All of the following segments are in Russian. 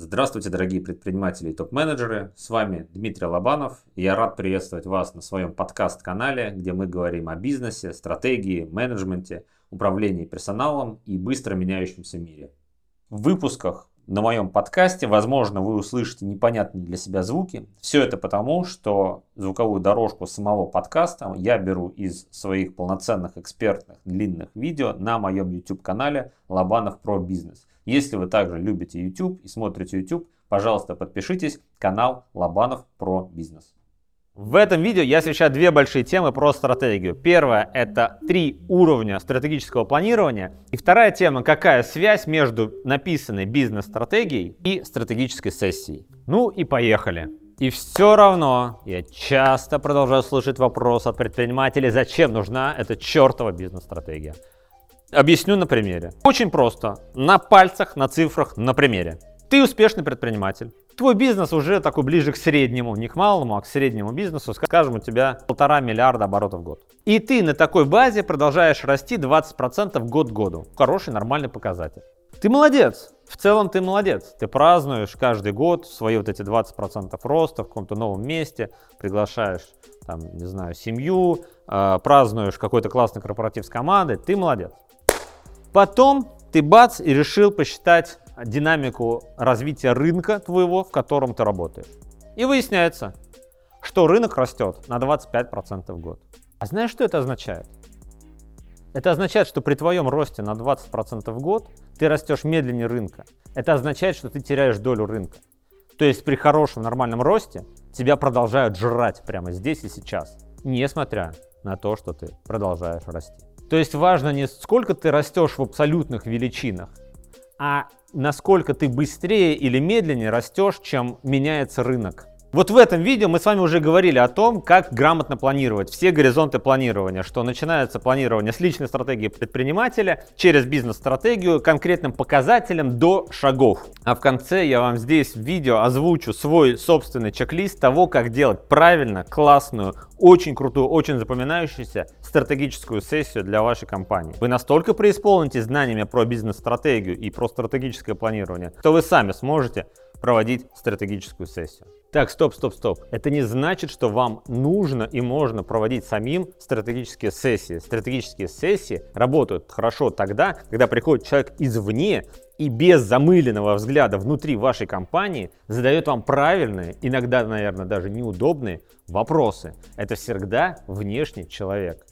Здравствуйте, дорогие предприниматели и топ-менеджеры. С вами Дмитрий Лобанов. Я рад приветствовать вас на своем подкаст-канале, где мы говорим о бизнесе, стратегии, менеджменте, управлении персоналом и быстро меняющемся мире. В выпусках на моем подкасте, возможно, вы услышите непонятные для себя звуки. Все это потому, что звуковую дорожку самого подкаста я беру из своих полноценных экспертных длинных видео на моем YouTube-канале Лобанов про бизнес. Если вы также любите YouTube и смотрите YouTube, пожалуйста, подпишитесь. Канал Лобанов про бизнес. В этом видео я освещаю две большие темы про стратегию. Первая – это три уровня стратегического планирования. И вторая тема – какая связь между написанной бизнес-стратегией и стратегической сессией. Ну и поехали. И все равно я часто продолжаю слышать вопрос от предпринимателей, зачем нужна эта чертова бизнес-стратегия. Объясню на примере. Очень просто. На пальцах, на цифрах, на примере. Ты успешный предприниматель. Твой бизнес уже такой ближе к среднему, не к малому, а к среднему бизнесу. Скажем, у тебя полтора миллиарда оборотов в год. И ты на такой базе продолжаешь расти 20% год к году. Хороший, нормальный показатель. Ты молодец. В целом ты молодец. Ты празднуешь каждый год свои вот эти 20% роста в каком-то новом месте, приглашаешь, там, не знаю, семью, э, празднуешь какой-то классный корпоратив с командой. Ты молодец. Потом ты бац и решил посчитать динамику развития рынка твоего, в котором ты работаешь. И выясняется, что рынок растет на 25% в год. А знаешь, что это означает? Это означает, что при твоем росте на 20% в год ты растешь медленнее рынка. Это означает, что ты теряешь долю рынка. То есть при хорошем нормальном росте тебя продолжают жрать прямо здесь и сейчас, несмотря на то, что ты продолжаешь расти. То есть важно не сколько ты растешь в абсолютных величинах, а насколько ты быстрее или медленнее растешь, чем меняется рынок. Вот в этом видео мы с вами уже говорили о том, как грамотно планировать все горизонты планирования, что начинается планирование с личной стратегии предпринимателя через бизнес-стратегию, конкретным показателем до шагов. А в конце я вам здесь в видео озвучу свой собственный чек-лист того, как делать правильно, классную, очень крутую, очень запоминающуюся стратегическую сессию для вашей компании. Вы настолько преисполните знаниями про бизнес-стратегию и про стратегическое планирование, что вы сами сможете проводить стратегическую сессию. Так, стоп, стоп, стоп. Это не значит, что вам нужно и можно проводить самим стратегические сессии. Стратегические сессии работают хорошо тогда, когда приходит человек извне и без замыленного взгляда внутри вашей компании задает вам правильные, иногда, наверное, даже неудобные вопросы. Это всегда внешний человек.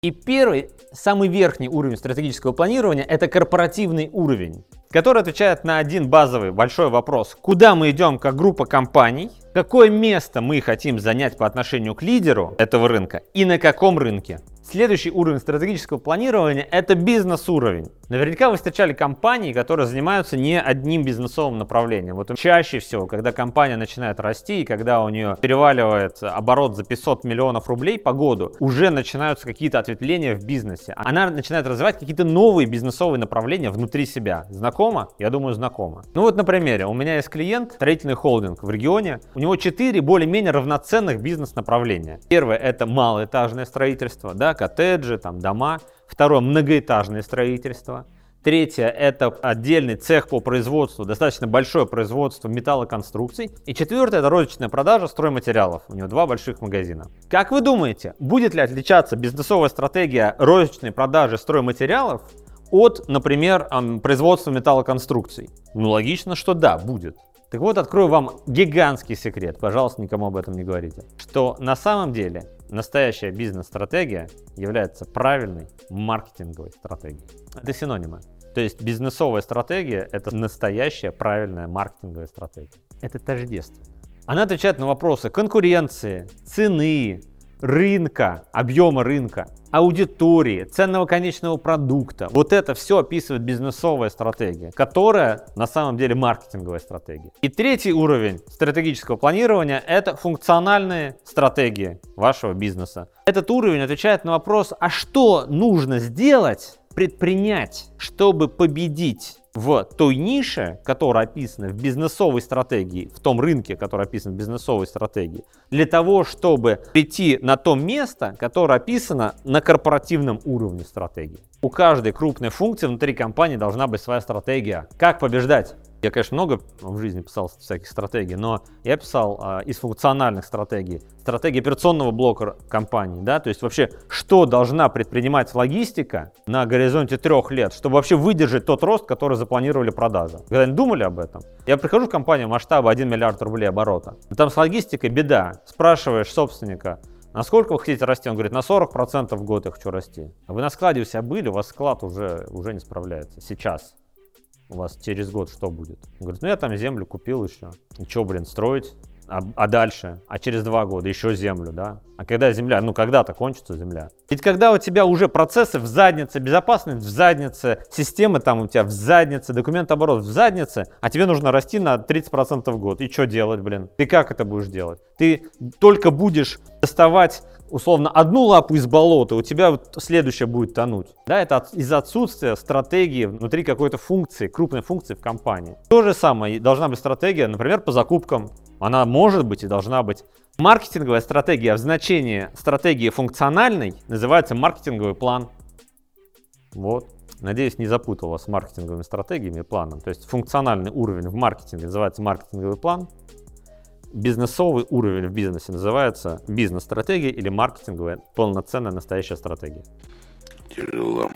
И первый, самый верхний уровень стратегического планирования – это корпоративный уровень который отвечает на один базовый большой вопрос. Куда мы идем как группа компаний, какое место мы хотим занять по отношению к лидеру этого рынка и на каком рынке. Следующий уровень стратегического планирования – это бизнес-уровень. Наверняка вы встречали компании, которые занимаются не одним бизнесовым направлением. Вот чаще всего, когда компания начинает расти и когда у нее переваливает оборот за 500 миллионов рублей по году, уже начинаются какие-то ответвления в бизнесе. Она начинает развивать какие-то новые бизнесовые направления внутри себя. Знакомо? Я думаю, знакомо. Ну вот на примере. У меня есть клиент, строительный холдинг в регионе. У него 4 более-менее равноценных бизнес-направления. Первое – это малоэтажное строительство, да, коттеджи, там дома. Второе – многоэтажное строительство. Третье – это отдельный цех по производству, достаточно большое производство металлоконструкций. И четвертое – это розничная продажа стройматериалов. У него два больших магазина. Как вы думаете, будет ли отличаться бизнесовая стратегия розничной продажи стройматериалов от, например, производства металлоконструкций? Ну, логично, что да, будет. Так вот, открою вам гигантский секрет, пожалуйста, никому об этом не говорите, что на самом деле настоящая бизнес-стратегия является правильной маркетинговой стратегией. Это синонимы. То есть бизнесовая стратегия – это настоящая правильная маркетинговая стратегия. Это тождественно. Она отвечает на вопросы конкуренции, цены, рынка, объема рынка, аудитории, ценного конечного продукта. Вот это все описывает бизнесовая стратегия, которая на самом деле маркетинговая стратегия. И третий уровень стратегического планирования – это функциональные стратегии вашего бизнеса. Этот уровень отвечает на вопрос, а что нужно сделать, предпринять, чтобы победить в той нише, которая описана в бизнесовой стратегии, в том рынке, который описан в бизнесовой стратегии, для того, чтобы прийти на то место, которое описано на корпоративном уровне стратегии. У каждой крупной функции внутри компании должна быть своя стратегия. Как побеждать? Я, конечно, много в жизни писал всяких стратегий, но я писал а, из функциональных стратегий. Стратегия операционного блока компании, да, то есть вообще, что должна предпринимать логистика на горизонте трех лет, чтобы вообще выдержать тот рост, который запланировали продажи. Когда они думали об этом? Я прихожу в компанию масштаба 1 миллиард рублей оборота. Там с логистикой беда. Спрашиваешь собственника, Насколько вы хотите расти? Он говорит, на 40% в год я хочу расти. Вы на складе у себя были, у вас склад уже, уже не справляется. Сейчас. У вас через год что будет? Он говорит, ну я там землю купил еще. И что, блин, строить? А, а дальше? А через два года еще землю, да? А когда земля? Ну, когда-то кончится земля. Ведь когда у тебя уже процессы в заднице, безопасность в заднице, системы там у тебя в заднице, документооборот в заднице, а тебе нужно расти на 30% в год. И что делать, блин? Ты как это будешь делать? Ты только будешь доставать условно одну лапу из болота, у тебя вот следующая будет тонуть. Да, это от, из-за отсутствия стратегии внутри какой-то функции, крупной функции в компании. То же самое должна быть стратегия, например, по закупкам. Она может быть и должна быть. Маркетинговая стратегия в значении стратегии функциональной называется маркетинговый план. Вот. Надеюсь, не запутал вас с маркетинговыми стратегиями и планом. То есть функциональный уровень в маркетинге называется маркетинговый план. Бизнесовый уровень в бизнесе называется бизнес-стратегия или маркетинговая полноценная настоящая стратегия. Тяжело.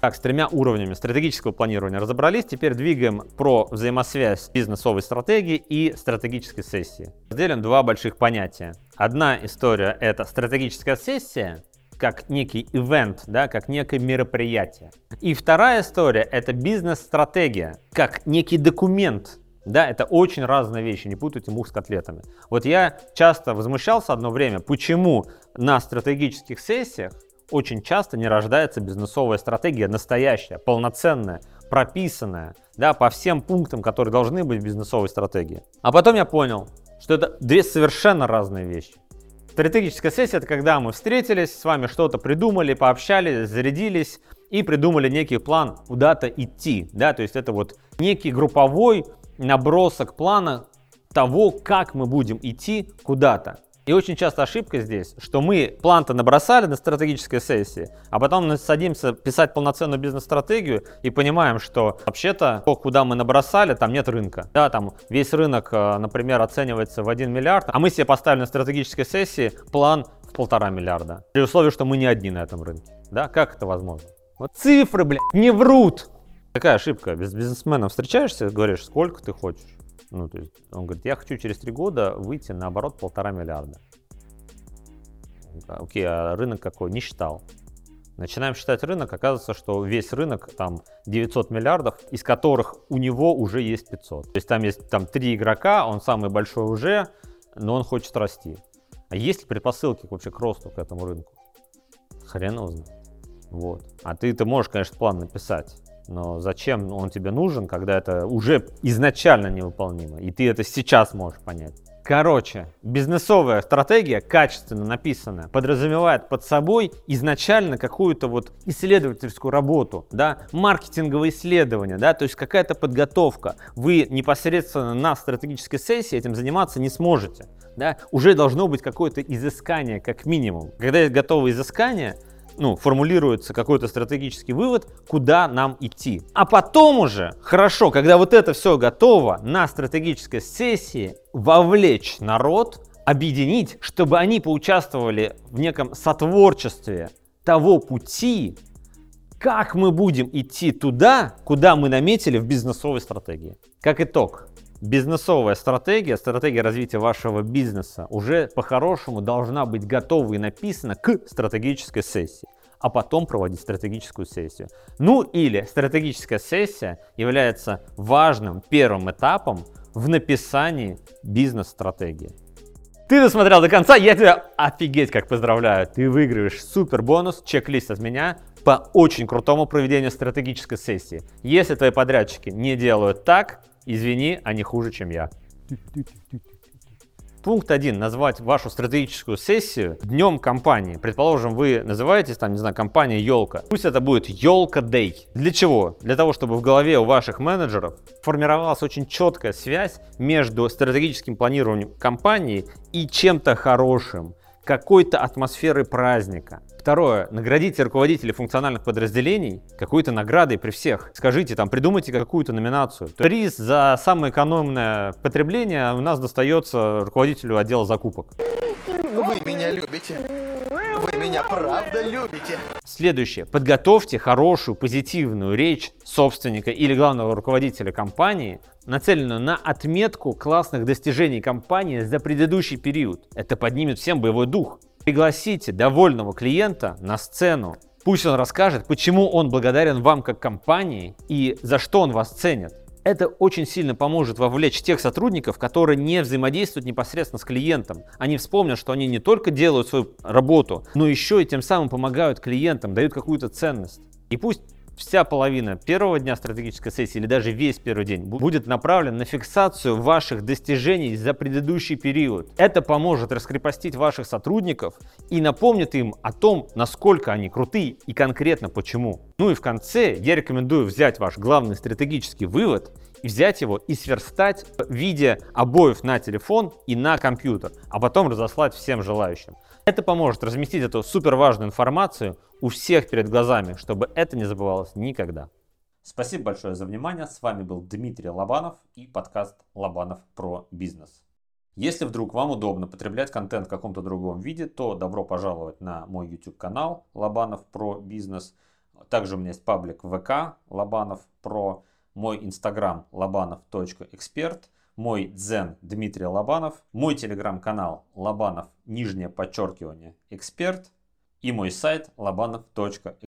Так, с тремя уровнями стратегического планирования разобрались. Теперь двигаем про взаимосвязь бизнесовой стратегии и стратегической сессии. Разделим два больших понятия. Одна история — это стратегическая сессия, как некий ивент, да, как некое мероприятие. И вторая история — это бизнес-стратегия, как некий документ, да, это очень разные вещи, не путайте мух с котлетами. Вот я часто возмущался одно время, почему на стратегических сессиях очень часто не рождается бизнесовая стратегия настоящая, полноценная, прописанная, да, по всем пунктам, которые должны быть в бизнесовой стратегии. А потом я понял, что это две совершенно разные вещи. Стратегическая сессия – это когда мы встретились, с вами что-то придумали, пообщались, зарядились и придумали некий план, куда-то идти. Да? То есть это вот некий групповой набросок плана того, как мы будем идти куда-то. И очень часто ошибка здесь, что мы план-то набросали на стратегической сессии, а потом мы садимся писать полноценную бизнес-стратегию и понимаем, что вообще-то то, куда мы набросали, там нет рынка. Да, там весь рынок, э, например, оценивается в 1 миллиард, а мы себе поставили на стратегической сессии план в полтора миллиарда. При условии, что мы не одни на этом рынке. Да, как это возможно? Вот цифры, блядь, не врут. Какая ошибка? Без бизнесменом встречаешься, говоришь, сколько ты хочешь? Ну, то есть он говорит, я хочу через три года выйти на оборот полтора миллиарда. Окей, а рынок какой? Не считал. Начинаем считать рынок, оказывается, что весь рынок там 900 миллиардов, из которых у него уже есть 500. То есть там есть там три игрока, он самый большой уже, но он хочет расти. А есть ли предпосылки вообще к росту к этому рынку? Хрен его. Вот. А ты, ты можешь, конечно, план написать. Но зачем он тебе нужен, когда это уже изначально невыполнимо, и ты это сейчас можешь понять? Короче, бизнесовая стратегия, качественно написанная, подразумевает под собой изначально какую-то вот исследовательскую работу, да, маркетинговое исследование, да, то есть какая-то подготовка. Вы непосредственно на стратегической сессии этим заниматься не сможете, да, уже должно быть какое-то изыскание как минимум. Когда есть готовое изыскание, ну, формулируется какой-то стратегический вывод, куда нам идти. А потом уже, хорошо, когда вот это все готово, на стратегической сессии вовлечь народ, объединить, чтобы они поучаствовали в неком сотворчестве того пути, как мы будем идти туда, куда мы наметили в бизнесовой стратегии. Как итог, бизнесовая стратегия, стратегия развития вашего бизнеса уже по-хорошему должна быть готова и написана к стратегической сессии, а потом проводить стратегическую сессию. Ну или стратегическая сессия является важным первым этапом в написании бизнес-стратегии. Ты досмотрел до конца, я тебя офигеть как поздравляю. Ты выигрываешь супер бонус, чек-лист от меня по очень крутому проведению стратегической сессии. Если твои подрядчики не делают так, Извини, они хуже, чем я. Пункт один. Назвать вашу стратегическую сессию днем компании. Предположим, вы называетесь там, не знаю, компания Елка. Пусть это будет Елка Day. Для чего? Для того, чтобы в голове у ваших менеджеров формировалась очень четкая связь между стратегическим планированием компании и чем-то хорошим какой-то атмосферы праздника. Второе. Наградите руководителей функциональных подразделений какой-то наградой при всех. Скажите, там, придумайте какую-то номинацию. Приз за самое экономное потребление у нас достается руководителю отдела закупок. Вы меня любите. Меня правда любите. Следующее. Подготовьте хорошую, позитивную речь собственника или главного руководителя компании, нацеленную на отметку классных достижений компании за предыдущий период. Это поднимет всем боевой дух. Пригласите довольного клиента на сцену. Пусть он расскажет, почему он благодарен вам как компании и за что он вас ценит. Это очень сильно поможет вовлечь тех сотрудников, которые не взаимодействуют непосредственно с клиентом. Они вспомнят, что они не только делают свою работу, но еще и тем самым помогают клиентам, дают какую-то ценность. И пусть вся половина первого дня стратегической сессии или даже весь первый день будет направлен на фиксацию ваших достижений за предыдущий период. Это поможет раскрепостить ваших сотрудников и напомнит им о том, насколько они крутые и конкретно почему. Ну и в конце я рекомендую взять ваш главный стратегический вывод взять его и сверстать в виде обоев на телефон и на компьютер, а потом разослать всем желающим. Это поможет разместить эту супер важную информацию у всех перед глазами, чтобы это не забывалось никогда. Спасибо большое за внимание. С вами был Дмитрий Лобанов и подкаст Лобанов про бизнес. Если вдруг вам удобно потреблять контент в каком-то другом виде, то добро пожаловать на мой YouTube канал Лобанов про бизнес. Также у меня есть паблик ВК Лобанов про, мой инстаграм лобанов.эксперт, мой дзен Дмитрий Лобанов, мой телеграм-канал Лобанов, нижнее подчеркивание, эксперт – и мой сайт lobanov.expert.